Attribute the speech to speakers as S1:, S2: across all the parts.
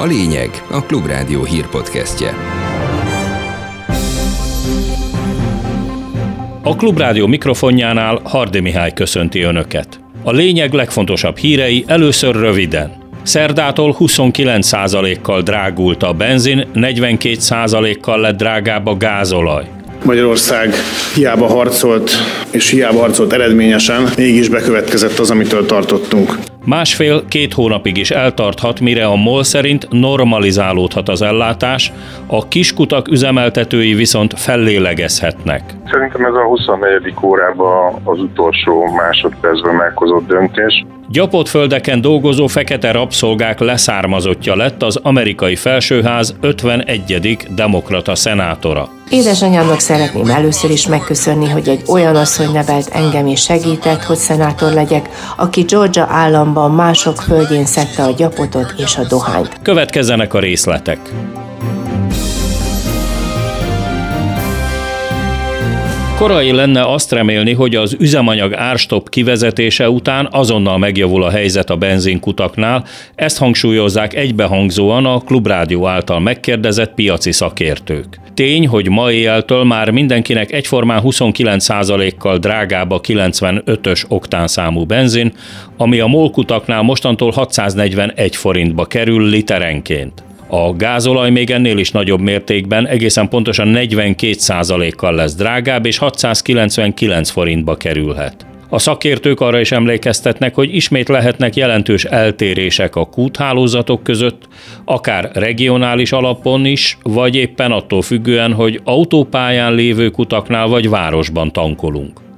S1: A lényeg a Klubrádió hírpodcastje.
S2: A Klubrádió mikrofonjánál Hardi Mihály köszönti Önöket. A lényeg legfontosabb hírei először röviden. Szerdától 29%-kal drágult a benzin, 42%-kal lett drágább a gázolaj.
S3: Magyarország hiába harcolt, és hiába harcolt eredményesen, mégis bekövetkezett az, amitől tartottunk.
S2: Másfél-két hónapig is eltarthat, mire a MOL szerint normalizálódhat az ellátás, a kiskutak üzemeltetői viszont fellélegezhetnek.
S4: Szerintem ez a 24. órában az utolsó másodpercben meghozott döntés.
S2: Gyapott földeken dolgozó fekete rabszolgák leszármazottja lett az amerikai felsőház 51. demokrata szenátora.
S5: Édesanyámnak szeretném először is megköszönni, hogy egy olyan asszony nevelt engem és segített, hogy szenátor legyek, aki Georgia államban mások földjén szedte a gyapotot és a dohányt.
S2: Következzenek a részletek. Korai lenne azt remélni, hogy az üzemanyag árstop kivezetése után azonnal megjavul a helyzet a benzinkutaknál, ezt hangsúlyozzák egybehangzóan a Klubrádió által megkérdezett piaci szakértők. Tény, hogy ma éjjeltől már mindenkinek egyformán 29%-kal drágább a 95-ös oktánszámú benzin, ami a molkutaknál mostantól 641 forintba kerül literenként. A gázolaj még ennél is nagyobb mértékben, egészen pontosan 42%-kal lesz drágább, és 699 forintba kerülhet. A szakértők arra is emlékeztetnek, hogy ismét lehetnek jelentős eltérések a kúthálózatok között, akár regionális alapon is, vagy éppen attól függően, hogy autópályán lévő kutaknál vagy városban tankolunk.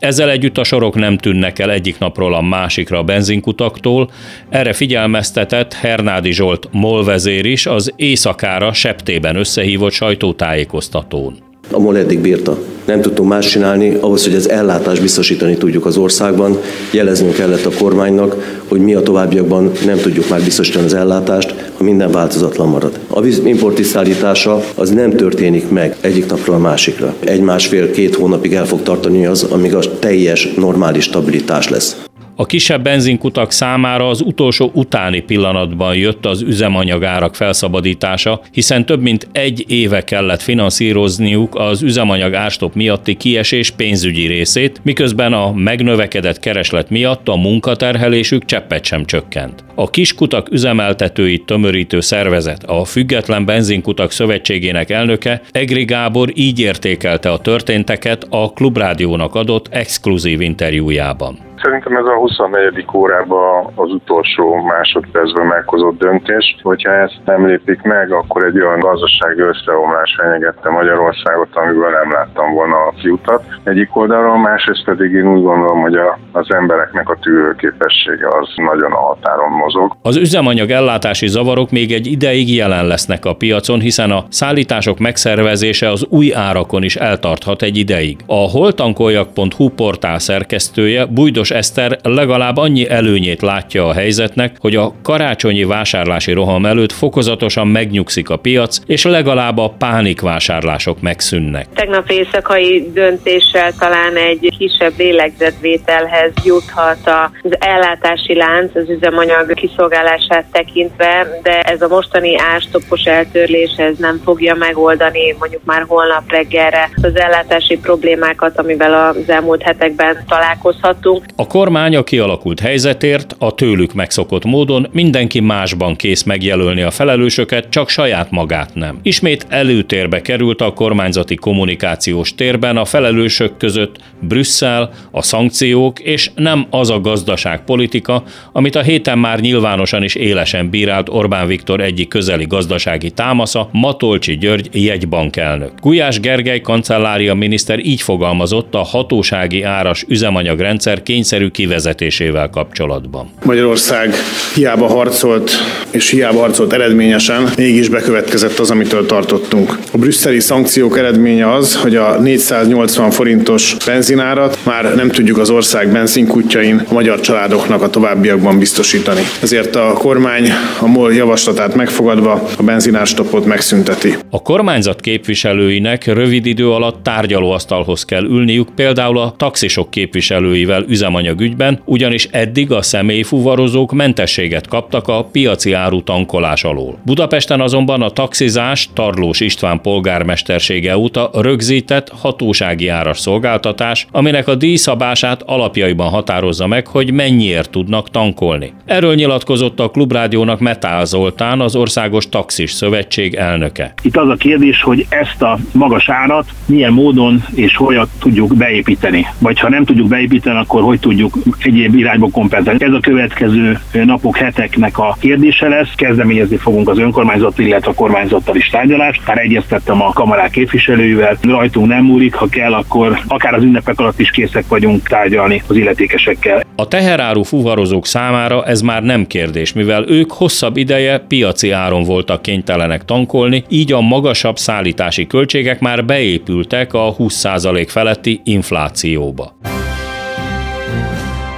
S2: Ezzel együtt a sorok nem tűnnek el egyik napról a másikra a benzinkutaktól, erre figyelmeztetett Hernádi Zsolt molvezér is az éjszakára septében összehívott sajtótájékoztatón.
S6: A MOL eddig bírta. Nem tudtunk más csinálni, ahhoz, hogy az ellátást biztosítani tudjuk az országban. Jeleznünk kellett a kormánynak, hogy mi a továbbiakban nem tudjuk már biztosítani az ellátást, ha minden változatlan marad. A víz import szállítása az nem történik meg egyik napról a másikra. Egy másfél-két hónapig el fog tartani az, amíg a teljes, normális stabilitás lesz.
S2: A kisebb benzinkutak számára az utolsó utáni pillanatban jött az üzemanyagárak felszabadítása, hiszen több mint egy éve kellett finanszírozniuk az üzemanyag árstop miatti kiesés pénzügyi részét, miközben a megnövekedett kereslet miatt a munkaterhelésük cseppet sem csökkent. A kiskutak üzemeltetői tömörítő szervezet, a Független Benzinkutak Szövetségének elnöke Egri Gábor így értékelte a történteket a Klubrádiónak adott exkluzív interjújában.
S4: Szerintem ez a 24. órában az utolsó másodpercben meghozott döntés. Hogyha ezt nem lépik meg, akkor egy olyan gazdasági összeomlás fenyegette Magyarországot, amiből nem láttam volna a kiutat. Egyik oldalról, másrészt pedig én úgy gondolom, hogy a, az embereknek a tűrőképessége az nagyon a határon mozog.
S2: Az üzemanyag ellátási zavarok még egy ideig jelen lesznek a piacon, hiszen a szállítások megszervezése az új árakon is eltarthat egy ideig. A holtankoljak.hu portál szerkesztője Bújdos János Eszter legalább annyi előnyét látja a helyzetnek, hogy a karácsonyi vásárlási roham előtt fokozatosan megnyugszik a piac, és legalább a pánikvásárlások megszűnnek.
S7: Tegnap éjszakai döntéssel talán egy kisebb lélegzetvételhez juthat az ellátási lánc az üzemanyag kiszolgálását tekintve, de ez a mostani árstopos eltörlés ez nem fogja megoldani mondjuk már holnap reggelre az ellátási problémákat, amivel az elmúlt hetekben találkozhatunk.
S2: A kormány a kialakult helyzetért a tőlük megszokott módon mindenki másban kész megjelölni a felelősöket, csak saját magát nem. Ismét előtérbe került a kormányzati kommunikációs térben a felelősök között Brüsszel, a szankciók és nem az a gazdaságpolitika, amit a héten már nyilvánosan is élesen bírált Orbán Viktor egyik közeli gazdasági támasza, Matolcsi György jegybankelnök. Gulyás Gergely kancellária miniszter így fogalmazott a hatósági áras üzemanyagrendszer kényszer kényszerű kivezetésével kapcsolatban.
S3: Magyarország hiába harcolt, és hiába harcolt eredményesen, mégis bekövetkezett az, amitől tartottunk. A brüsszeli szankciók eredménye az, hogy a 480 forintos benzinárat már nem tudjuk az ország benzinkutyain a magyar családoknak a továbbiakban biztosítani. Ezért a kormány a MOL javaslatát megfogadva a benzinárstopot megszünteti.
S2: A kormányzat képviselőinek rövid idő alatt tárgyalóasztalhoz kell ülniük, például a taxisok képviselőivel üzemanyag üzemanyag ügyben, ugyanis eddig a személyfuvarozók mentességet kaptak a piaci áru tankolás alól. Budapesten azonban a taxizás Tarlós István polgármestersége óta rögzített hatósági áras szolgáltatás, aminek a díjszabását alapjaiban határozza meg, hogy mennyiért tudnak tankolni. Erről nyilatkozott a Klubrádiónak Metál Zoltán, az Országos Taxis Szövetség elnöke.
S8: Itt az a kérdés, hogy ezt a magas árat milyen módon és hogyan tudjuk beépíteni. Vagy ha nem tudjuk beépíteni, akkor hogy tudjuk egyéb irányba kompenzálni. Ez a következő napok, heteknek a kérdése lesz. Kezdeményezni fogunk az önkormányzat, illetve a kormányzattal is tárgyalást. Már egyeztettem a kamarák képviselőivel, rajtunk nem múlik, ha kell, akkor akár az ünnepek alatt is készek vagyunk tárgyalni az illetékesekkel.
S2: A teheráru fuvarozók számára ez már nem kérdés, mivel ők hosszabb ideje piaci áron voltak kénytelenek tankolni, így a magasabb szállítási költségek már beépültek a 20% feletti inflációba.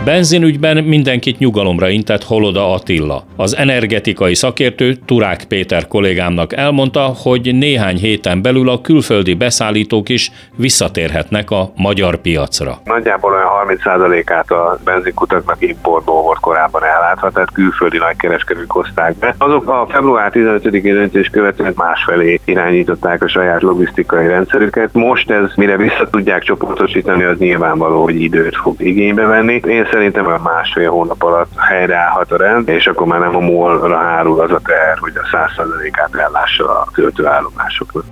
S2: Benzinügyben mindenkit nyugalomra intett Holoda Attila. Az energetikai szakértő Turák Péter kollégámnak elmondta, hogy néhány héten belül a külföldi beszállítók is visszatérhetnek a magyar piacra.
S9: Nagyjából olyan 30%-át a benzinkutaknak importból volt korábban ellátva, tehát külföldi nagykereskedők hozták be. Azok a február 15-i döntés követően másfelé irányították a saját logisztikai rendszerüket. Most ez, mire vissza tudják csoportosítani, az nyilvánvaló, hogy időt fog igénybe venni. Én szerintem a másfél hónap alatt helyreállhat a rend, és akkor már nem a múlra hárul az a teher, hogy a 100%-át ellássa a töltőállomásoknak.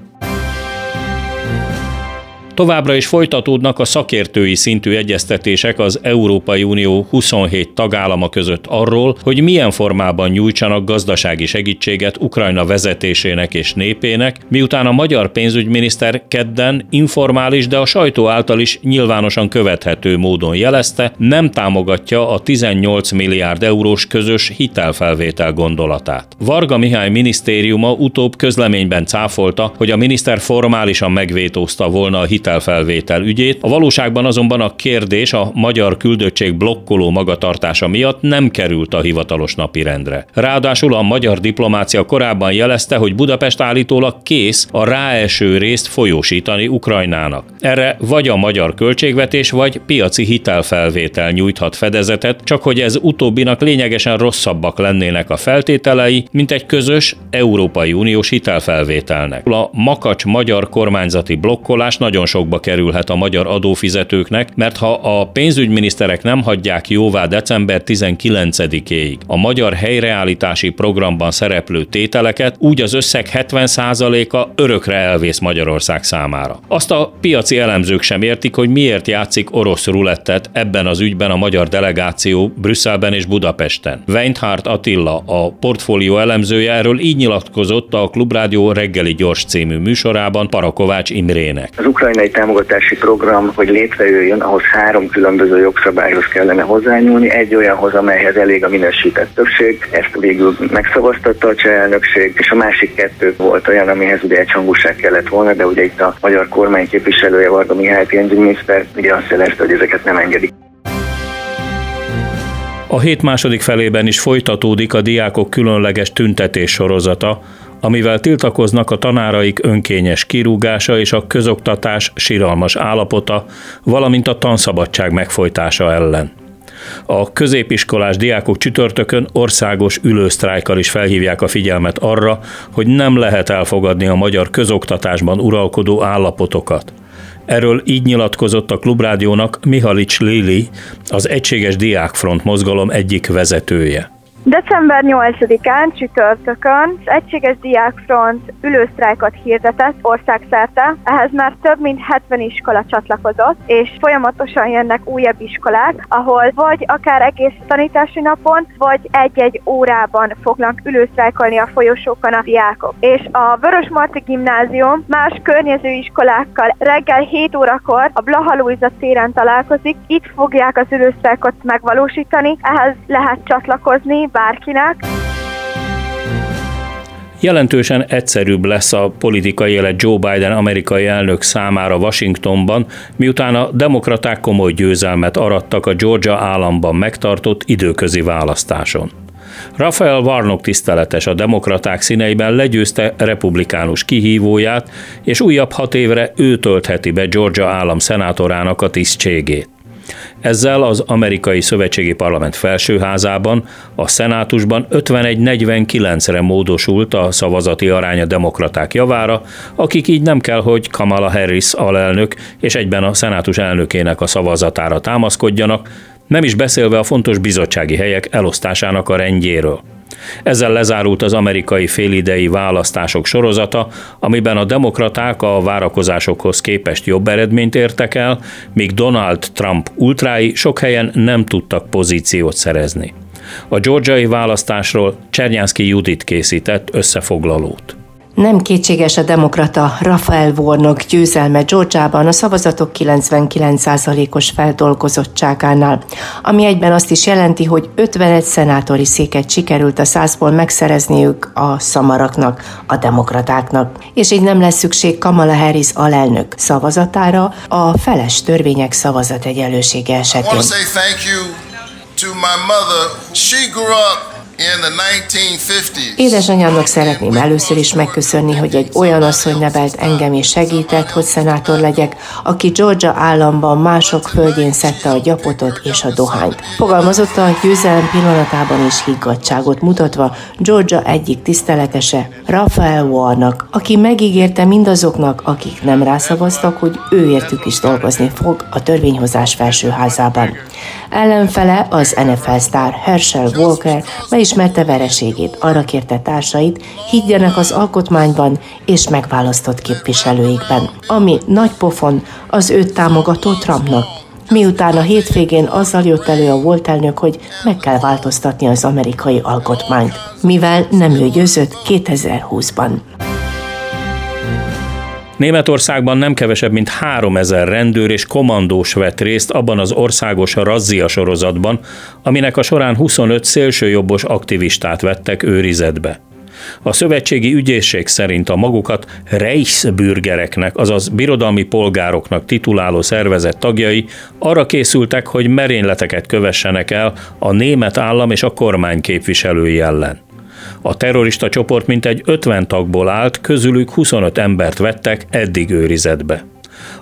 S2: Továbbra is folytatódnak a szakértői szintű egyeztetések az Európai Unió 27 tagállama között arról, hogy milyen formában nyújtsanak gazdasági segítséget Ukrajna vezetésének és népének, miután a magyar pénzügyminiszter kedden informális, de a sajtó által is nyilvánosan követhető módon jelezte, nem támogatja a 18 milliárd eurós közös hitelfelvétel gondolatát. Varga Mihály minisztériuma utóbb közleményben cáfolta, hogy a miniszter formálisan megvétózta volna a hitel hitelfelvétel ügyét. A valóságban azonban a kérdés a magyar küldöttség blokkoló magatartása miatt nem került a hivatalos napirendre. Ráadásul a magyar diplomácia korábban jelezte, hogy Budapest állítólag kész a ráeső részt folyósítani Ukrajnának. Erre vagy a magyar költségvetés, vagy piaci hitelfelvétel nyújthat fedezetet, csak hogy ez utóbbinak lényegesen rosszabbak lennének a feltételei, mint egy közös Európai Uniós hitelfelvételnek. A makacs magyar kormányzati blokkolás nagyon sok sokba kerülhet a magyar adófizetőknek, mert ha a pénzügyminiszterek nem hagyják jóvá december 19-éig a magyar helyreállítási programban szereplő tételeket, úgy az összeg 70%-a örökre elvész Magyarország számára. Azt a piaci elemzők sem értik, hogy miért játszik orosz rulettet ebben az ügyben a magyar delegáció Brüsszelben és Budapesten. Weinhardt Attila, a portfólió elemzője erről így nyilatkozott a Klubrádió reggeli gyors című műsorában Parakovács Imrének.
S10: Az ukrajnai támogatási program, hogy létrejöjjön, ahhoz három különböző jogszabályhoz kellene hozzányúlni. Egy olyanhoz, amelyhez elég a minősített többség, ezt végül megszavaztatta a cseh elnökség, és a másik kettő volt olyan, amihez ugye egy hangúság kellett volna, de ugye itt a magyar kormány képviselője Varga Mihály pénzügyminiszter ugye azt jelezte, hogy ezeket nem engedik.
S2: A hét második felében is folytatódik a diákok különleges tüntetés sorozata, amivel tiltakoznak a tanáraik önkényes kirúgása és a közoktatás siralmas állapota, valamint a tanszabadság megfojtása ellen. A középiskolás diákok csütörtökön országos ülősztrájkkal is felhívják a figyelmet arra, hogy nem lehet elfogadni a magyar közoktatásban uralkodó állapotokat. Erről így nyilatkozott a Klubrádiónak Mihalics Lili, az Egységes Diákfront mozgalom egyik vezetője.
S11: December 8-án csütörtökön az Egységes Diákfront ülősztrájkot hirdetett országszerte. Ehhez már több mint 70 iskola csatlakozott, és folyamatosan jönnek újabb iskolák, ahol vagy akár egész tanítási napon, vagy egy-egy órában fognak ülősztrájkolni a folyosókon a diákok. És a Vörös Marti Gimnázium más környező iskolákkal reggel 7 órakor a Blaha Luisa téren találkozik, itt fogják az ülősztrájkot megvalósítani, ehhez lehet csatlakozni, bárkinek.
S2: Jelentősen egyszerűbb lesz a politikai élet Joe Biden amerikai elnök számára Washingtonban, miután a demokraták komoly győzelmet arattak a Georgia államban megtartott időközi választáson. Rafael Warnock tiszteletes a demokraták színeiben legyőzte republikánus kihívóját, és újabb hat évre ő töltheti be Georgia állam szenátorának a tisztségét. Ezzel az amerikai szövetségi parlament felsőházában, a szenátusban 51-49-re módosult a szavazati aránya demokraták javára, akik így nem kell, hogy Kamala Harris alelnök és egyben a szenátus elnökének a szavazatára támaszkodjanak, nem is beszélve a fontos bizottsági helyek elosztásának a rendjéről. Ezzel lezárult az amerikai félidei választások sorozata, amiben a demokraták a várakozásokhoz képest jobb eredményt értek el, míg Donald Trump ultrái sok helyen nem tudtak pozíciót szerezni. A georgiai választásról Csernyánszki Judit készített összefoglalót.
S5: Nem kétséges a demokrata Rafael Warnock győzelme Georgiában a szavazatok 99%-os feldolgozottságánál, ami egyben azt is jelenti, hogy 51 szenátori széket sikerült a százból megszerezniük a szamaraknak, a demokratáknak, és így nem lesz szükség Kamala Harris alelnök szavazatára a feles törvények szavazat esetén. Édesanyámnak szeretném először is megköszönni, hogy egy olyan asszony nevelt engem és segített, hogy szenátor legyek, aki Georgia államban mások földjén szedte a gyapotot és a dohányt. Fogalmazott a győzelem pillanatában is higgadságot mutatva Georgia egyik tiszteletese, Rafael Warnak, aki megígérte mindazoknak, akik nem rászavaztak, hogy ő értük is dolgozni fog a törvényhozás felsőházában. Ellenfele az NFL sztár Herschel Walker beismerte vereségét, arra kérte társait, higgyenek az alkotmányban és megválasztott képviselőikben, ami nagy pofon az őt támogató Trumpnak, miután a hétvégén azzal jött elő a volt elnök, hogy meg kell változtatni az amerikai alkotmányt, mivel nem ő győzött 2020-ban.
S2: Németországban nem kevesebb, mint 3000 rendőr és kommandós vett részt abban az országos razzia sorozatban, aminek a során 25 szélsőjobbos aktivistát vettek őrizetbe. A szövetségi ügyészség szerint a magukat Reichsbürgereknek, azaz birodalmi polgároknak tituláló szervezet tagjai arra készültek, hogy merényleteket kövessenek el a német állam és a kormány képviselői ellen. A terrorista csoport mintegy 50 tagból állt, közülük 25 embert vettek eddig őrizetbe.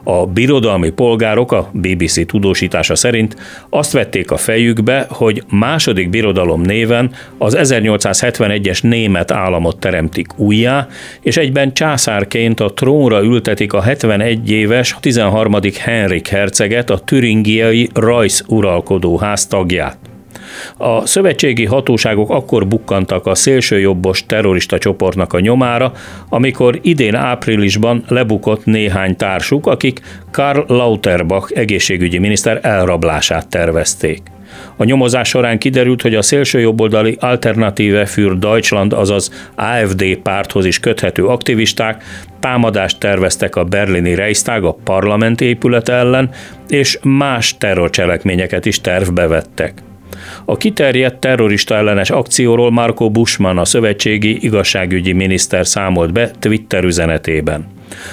S2: A birodalmi polgárok a BBC tudósítása szerint azt vették a fejükbe, hogy második birodalom néven az 1871-es német államot teremtik újjá, és egyben császárként a trónra ültetik a 71 éves 13. Henrik herceget, a türingiai Rajsz uralkodó tagját. A szövetségi hatóságok akkor bukkantak a szélsőjobbos terrorista csoportnak a nyomára, amikor idén áprilisban lebukott néhány társuk, akik Karl Lauterbach egészségügyi miniszter elrablását tervezték. A nyomozás során kiderült, hogy a szélsőjobboldali Alternative für Deutschland, azaz AFD párthoz is köthető aktivisták támadást terveztek a berlini Reichstag a parlament épülete ellen, és más terrorcselekményeket is tervbe vettek. A kiterjedt terrorista ellenes akcióról Marco Bushman, a szövetségi igazságügyi miniszter számolt be Twitter üzenetében.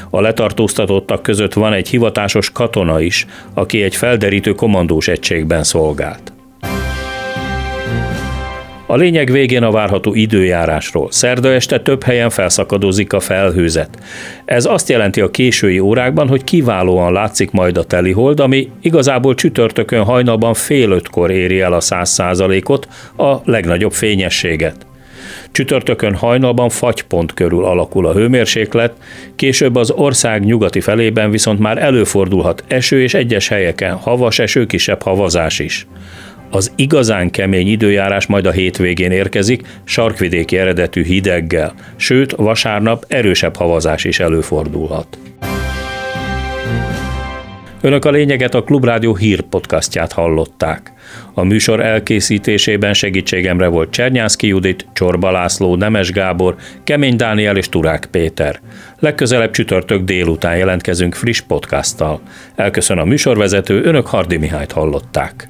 S2: A letartóztatottak között van egy hivatásos katona is, aki egy felderítő kommandós egységben szolgált. A lényeg végén a várható időjárásról. Szerda este több helyen felszakadozik a felhőzet. Ez azt jelenti a késői órákban, hogy kiválóan látszik majd a telihold, ami igazából csütörtökön hajnalban fél ötkor éri el a száz százalékot, a legnagyobb fényességet. Csütörtökön hajnalban fagypont körül alakul a hőmérséklet, később az ország nyugati felében viszont már előfordulhat eső és egyes helyeken havas eső, kisebb havazás is. Az igazán kemény időjárás majd a hétvégén érkezik, sarkvidéki eredetű hideggel, sőt vasárnap erősebb havazás is előfordulhat. Önök a lényeget a Klubrádió hír podcastját hallották. A műsor elkészítésében segítségemre volt Csernyánszki Judit, Csorba László, Nemes Gábor, Kemény Dániel és Turák Péter. Legközelebb csütörtök délután jelentkezünk friss podcasttal. Elköszön a műsorvezető, önök Hardi Mihályt hallották.